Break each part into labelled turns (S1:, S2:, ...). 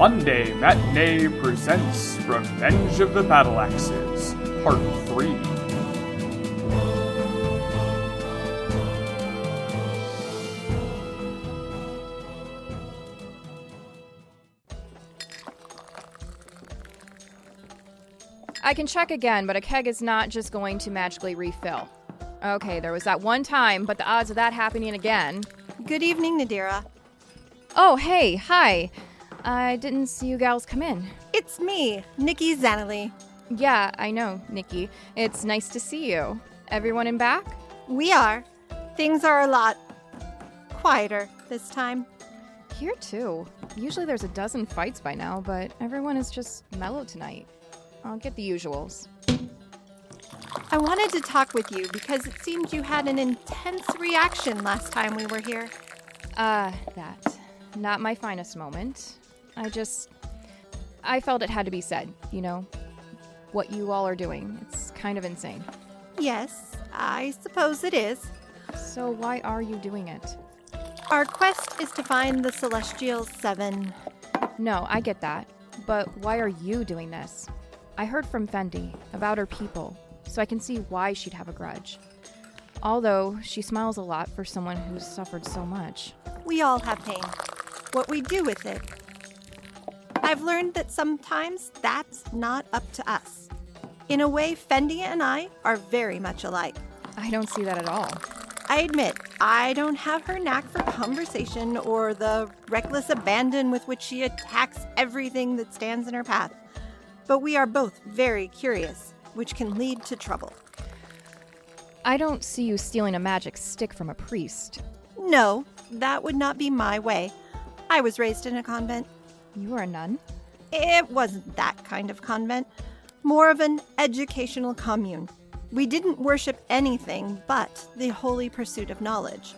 S1: Monday Matinee presents Revenge of the Battle Axes, Part 3.
S2: I can check again, but a keg is not just going to magically refill. Okay, there was that one time, but the odds of that happening again.
S3: Good evening, Nadira.
S2: Oh, hey, hi. I didn't see you gals come in.
S3: It's me, Nikki Zanelli.
S2: Yeah, I know, Nikki. It's nice to see you. Everyone in back?
S3: We are. Things are a lot quieter this time.
S2: Here, too. Usually there's a dozen fights by now, but everyone is just mellow tonight. I'll get the usuals.
S3: I wanted to talk with you because it seemed you had an intense reaction last time we were here.
S2: Uh, that. Not my finest moment. I just. I felt it had to be said, you know? What you all are doing. It's kind of insane.
S3: Yes, I suppose it is.
S2: So, why are you doing it?
S3: Our quest is to find the Celestial Seven.
S2: No, I get that. But why are you doing this? I heard from Fendi about her people, so I can see why she'd have a grudge. Although she smiles a lot for someone who's suffered so much.
S3: We all have pain. What we do with it. I've learned that sometimes that's not up to us. In a way, Fendi and I are very much alike.
S2: I don't see that at all.
S3: I admit, I don't have her knack for conversation or the reckless abandon with which she attacks everything that stands in her path. But we are both very curious, which can lead to trouble.
S2: I don't see you stealing a magic stick from a priest.
S3: No, that would not be my way. I was raised in a convent.
S2: You are a nun?
S3: It wasn't that kind of convent, more of an educational commune. We didn't worship anything but the holy pursuit of knowledge.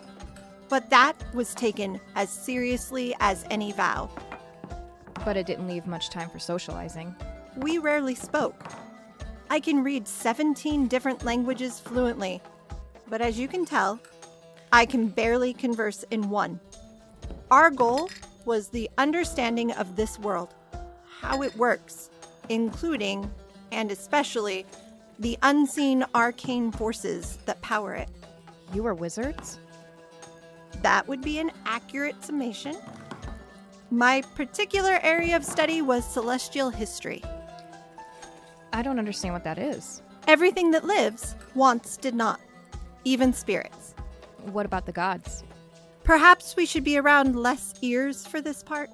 S3: But that was taken as seriously as any vow.
S2: But it didn't leave much time for socializing.
S3: We rarely spoke. I can read 17 different languages fluently, but as you can tell, I can barely converse in one. Our goal was the understanding of this world, how it works, including and especially the unseen arcane forces that power it.
S2: You were wizards?
S3: That would be an accurate summation. My particular area of study was celestial history.
S2: I don't understand what that is.
S3: Everything that lives once did not, even spirits.
S2: What about the gods?
S3: Perhaps we should be around less ears for this part.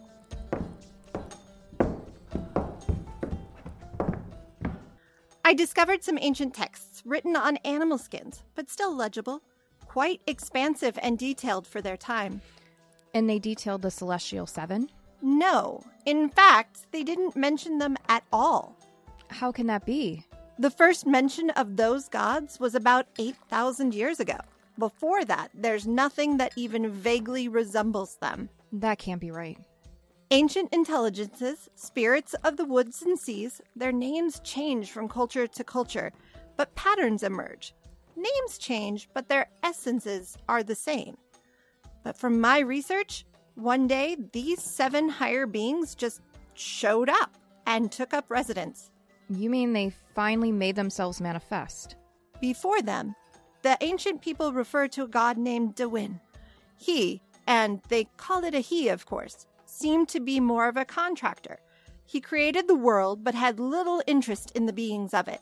S3: I discovered some ancient texts written on animal skins, but still legible, quite expansive and detailed for their time.
S2: And they detailed the Celestial Seven?
S3: No, in fact, they didn't mention them at all.
S2: How can that be?
S3: The first mention of those gods was about 8,000 years ago. Before that, there's nothing that even vaguely resembles them.
S2: That can't be right.
S3: Ancient intelligences, spirits of the woods and seas, their names change from culture to culture, but patterns emerge. Names change, but their essences are the same. But from my research, one day these seven higher beings just showed up and took up residence.
S2: You mean they finally made themselves manifest?
S3: Before them, the ancient people refer to a god named Dewin. He, and they call it a he, of course, seemed to be more of a contractor. He created the world but had little interest in the beings of it.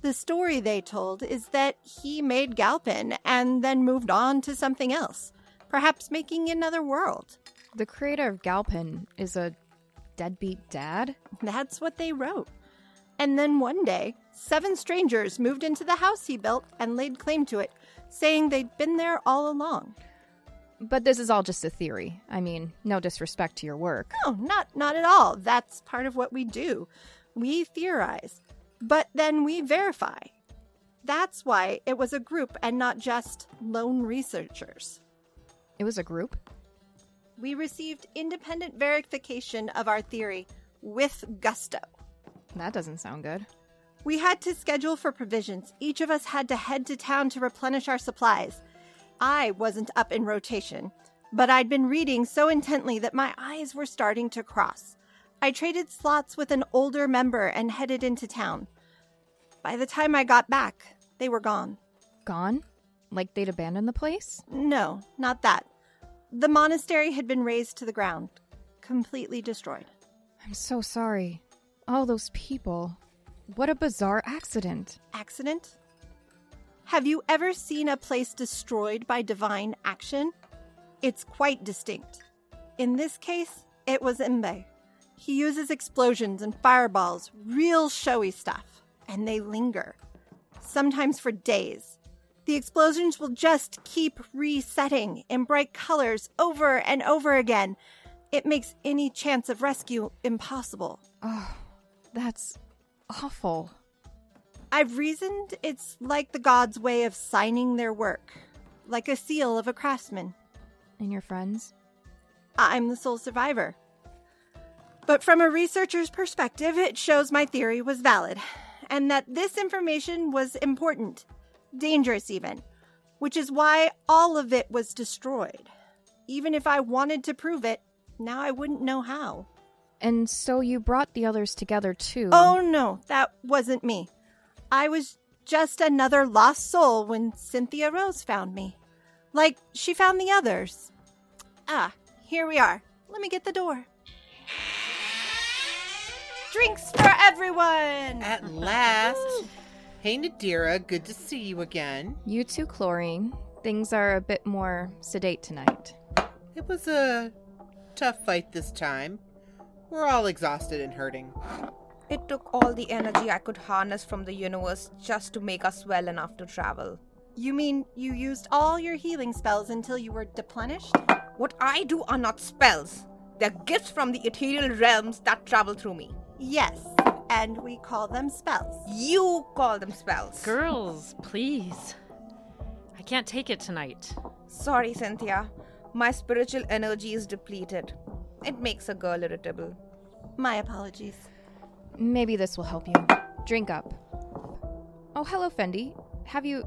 S3: The story they told is that he made Galpin and then moved on to something else, perhaps making another world.
S2: The creator of Galpin is a deadbeat dad?
S3: That's what they wrote. And then one day, seven strangers moved into the house he built and laid claim to it, saying they'd been there all along.
S2: But this is all just a theory. I mean, no disrespect to your work.
S3: No, not not at all. That's part of what we do. We theorize, but then we verify. That's why it was a group and not just lone researchers.
S2: It was a group?
S3: We received independent verification of our theory with gusto.
S2: That doesn't sound good.
S3: We had to schedule for provisions. Each of us had to head to town to replenish our supplies. I wasn't up in rotation, but I'd been reading so intently that my eyes were starting to cross. I traded slots with an older member and headed into town. By the time I got back, they were gone.
S2: Gone? Like they'd abandoned the place?
S3: No, not that. The monastery had been razed to the ground, completely destroyed.
S2: I'm so sorry. All those people. What a bizarre accident.
S3: Accident? Have you ever seen a place destroyed by divine action? It's quite distinct. In this case, it was Imbe. He uses explosions and fireballs, real showy stuff, and they linger, sometimes for days. The explosions will just keep resetting in bright colors over and over again. It makes any chance of rescue impossible.
S2: Oh, that's awful.
S3: I've reasoned it's like the gods' way of signing their work, like a seal of a craftsman.
S2: And your friends?
S3: I'm the sole survivor. But from a researcher's perspective, it shows my theory was valid, and that this information was important, dangerous even, which is why all of it was destroyed. Even if I wanted to prove it, now I wouldn't know how.
S2: And so you brought the others together too.
S3: Oh no, that wasn't me. I was just another lost soul when Cynthia Rose found me. Like she found the others. Ah, here we are. Let me get the door. Drinks for everyone!
S4: At last. hey, Nadira, good to see you again.
S2: You too, Chlorine. Things are a bit more sedate tonight.
S4: It was a tough fight this time. We're all exhausted and hurting.
S5: It took all the energy I could harness from the universe just to make us well enough to travel.
S3: You mean you used all your healing spells until you were deplenished?
S5: What I do are not spells, they're gifts from the ethereal realms that travel through me.
S3: Yes, and we call them spells.
S5: You call them spells.
S6: Girls, please. I can't take it tonight.
S5: Sorry, Cynthia. My spiritual energy is depleted. It makes a girl irritable.
S3: My apologies.
S2: Maybe this will help you. Drink up. Oh, hello, Fendi. Have you.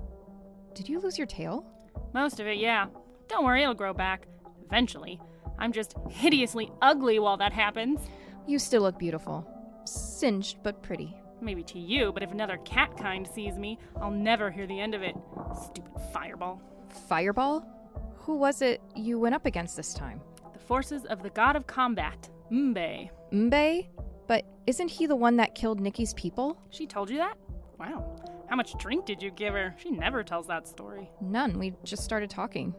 S2: Did you lose your tail?
S7: Most of it, yeah. Don't worry, it'll grow back. Eventually. I'm just hideously ugly while that happens.
S2: You still look beautiful. Singed, but pretty.
S7: Maybe to you, but if another cat kind sees me, I'll never hear the end of it. Stupid fireball.
S2: Fireball? Who was it you went up against this time?
S7: Forces of the god of combat, Mbe.
S2: Mbe? But isn't he the one that killed Nikki's people?
S7: She told you that? Wow. How much drink did you give her? She never tells that story.
S2: None. We just started talking.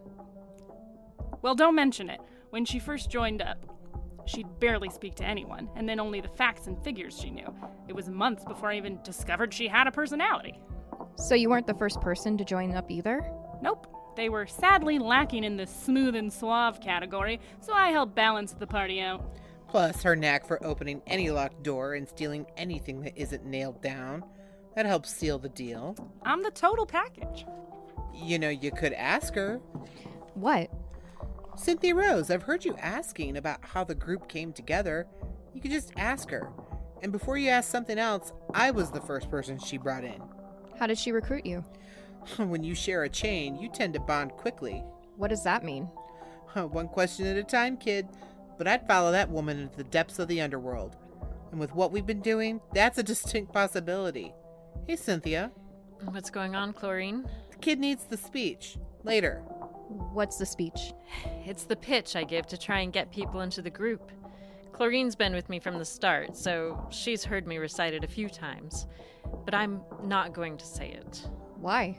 S7: Well, don't mention it. When she first joined up, she'd barely speak to anyone, and then only the facts and figures she knew. It was months before I even discovered she had a personality.
S2: So you weren't the first person to join up either?
S7: Nope. They were sadly lacking in the smooth and suave category, so I helped balance the party out.
S4: Plus, her knack for opening any locked door and stealing anything that isn't nailed down. That helps seal the deal.
S7: I'm the total package.
S4: You know, you could ask her.
S2: What?
S4: Cynthia Rose, I've heard you asking about how the group came together. You could just ask her. And before you ask something else, I was the first person she brought in.
S2: How did she recruit you?
S4: when you share a chain, you tend to bond quickly.
S2: What does that mean?
S4: One question at a time, kid. But I'd follow that woman into the depths of the underworld. And with what we've been doing, that's a distinct possibility. Hey, Cynthia.
S6: What's going on, Chlorine?
S4: The kid needs the speech. Later.
S2: What's the speech?
S6: It's the pitch I give to try and get people into the group. Chlorine's been with me from the start, so she's heard me recite it a few times. But I'm not going to say it.
S2: Why?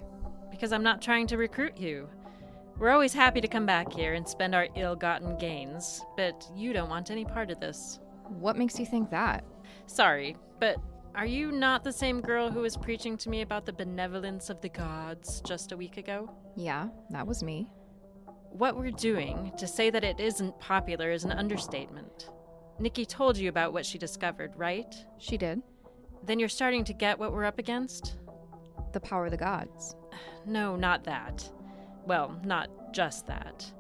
S6: Because I'm not trying to recruit you. We're always happy to come back here and spend our ill gotten gains, but you don't want any part of this.
S2: What makes you think that?
S6: Sorry, but are you not the same girl who was preaching to me about the benevolence of the gods just a week ago?
S2: Yeah, that was me.
S6: What we're doing, to say that it isn't popular, is an understatement. Nikki told you about what she discovered, right?
S2: She did.
S6: Then you're starting to get what we're up against?
S2: The power of the gods.
S6: No, not that. Well, not just that.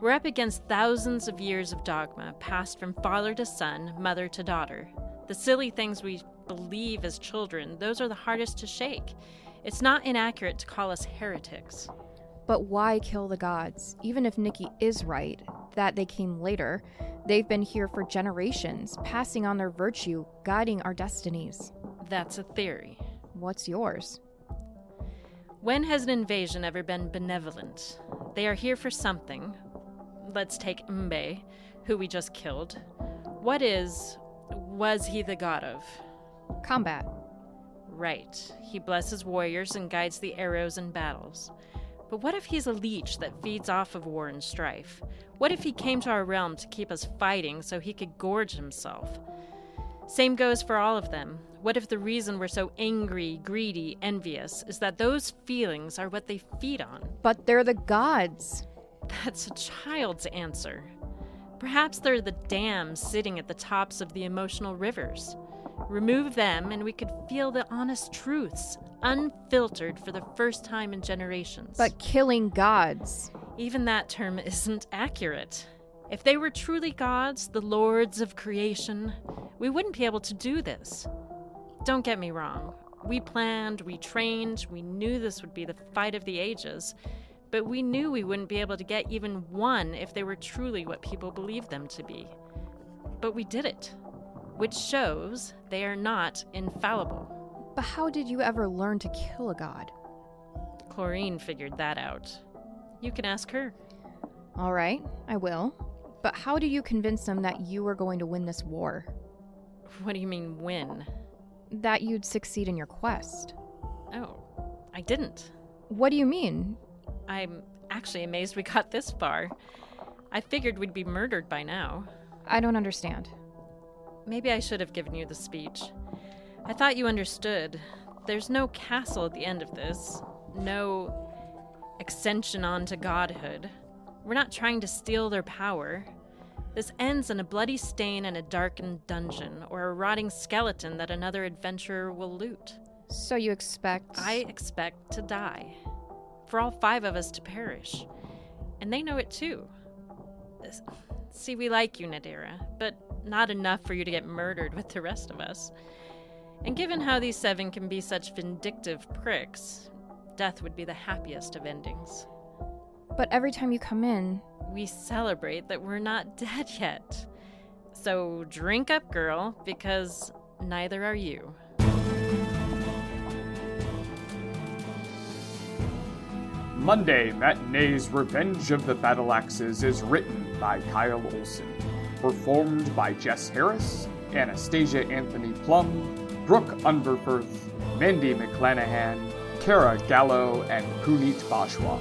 S6: We're up against thousands of years of dogma passed from father to son, mother to daughter. The silly things we believe as children, those are the hardest to shake. It's not inaccurate to call us heretics.
S2: But why kill the gods? Even if Nikki is right, that they came later. They've been here for generations, passing on their virtue, guiding our destinies.
S6: That's a theory.
S2: What's yours?
S6: When has an invasion ever been benevolent? They are here for something. Let's take Mbe, who we just killed. What is. was he the god of?
S2: Combat.
S6: Right. He blesses warriors and guides the arrows in battles. But what if he's a leech that feeds off of war and strife? What if he came to our realm to keep us fighting so he could gorge himself? Same goes for all of them. What if the reason we're so angry, greedy, envious is that those feelings are what they feed on?
S2: But they're the gods.
S6: That's a child's answer. Perhaps they're the dams sitting at the tops of the emotional rivers. Remove them, and we could feel the honest truths, unfiltered for the first time in generations.
S2: But killing gods.
S6: even that term isn't accurate. If they were truly gods, the lords of creation, we wouldn't be able to do this. Don't get me wrong. We planned, we trained, we knew this would be the fight of the ages, but we knew we wouldn't be able to get even one if they were truly what people believed them to be. But we did it, which shows they are not infallible.
S2: But how did you ever learn to kill a god?
S6: Chlorine figured that out. You can ask her.
S2: All right, I will. But how do you convince them that you are going to win this war?
S6: What do you mean, win?
S2: That you'd succeed in your quest?
S6: Oh, I didn't.
S2: What do you mean?
S6: I'm actually amazed we got this far. I figured we'd be murdered by now.
S2: I don't understand.
S6: Maybe I should have given you the speech. I thought you understood. There's no castle at the end of this, no extension onto godhood. We're not trying to steal their power. This ends in a bloody stain in a darkened dungeon, or a rotting skeleton that another adventurer will loot.
S2: So you expect.
S6: I expect to die. For all five of us to perish. And they know it too. See, we like you, Nadira, but not enough for you to get murdered with the rest of us. And given how these seven can be such vindictive pricks, death would be the happiest of endings.
S2: But every time you come in,
S6: We celebrate that we're not dead yet. So drink up, girl, because neither are you.
S1: Monday Matinee's Revenge of the Battle Axes is written by Kyle Olson, performed by Jess Harris, Anastasia Anthony Plum, Brooke Underfirth, Mandy McClanahan, Kara Gallo, and Puneet Bashwa.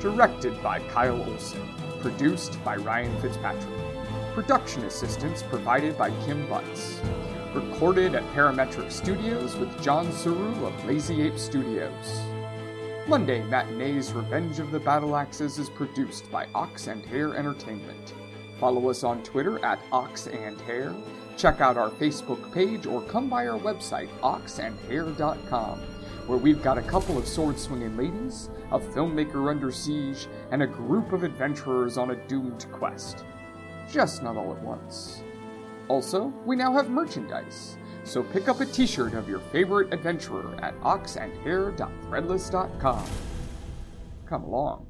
S1: Directed by Kyle Olson, produced by Ryan Fitzpatrick. Production assistance provided by Kim Butts. Recorded at Parametric Studios with John Suru of Lazy Ape Studios. Monday Matinee's Revenge of the Battle Axes is produced by Ox and Hare Entertainment. Follow us on Twitter at Ox and Hare. Check out our Facebook page or come by our website, oxandhare.com, where we've got a couple of sword swinging ladies, a filmmaker under siege, and a group of adventurers on a doomed quest. Just not all at once. Also, we now have merchandise, so pick up a t shirt of your favorite adventurer at oxandhare.threadless.com. Come along.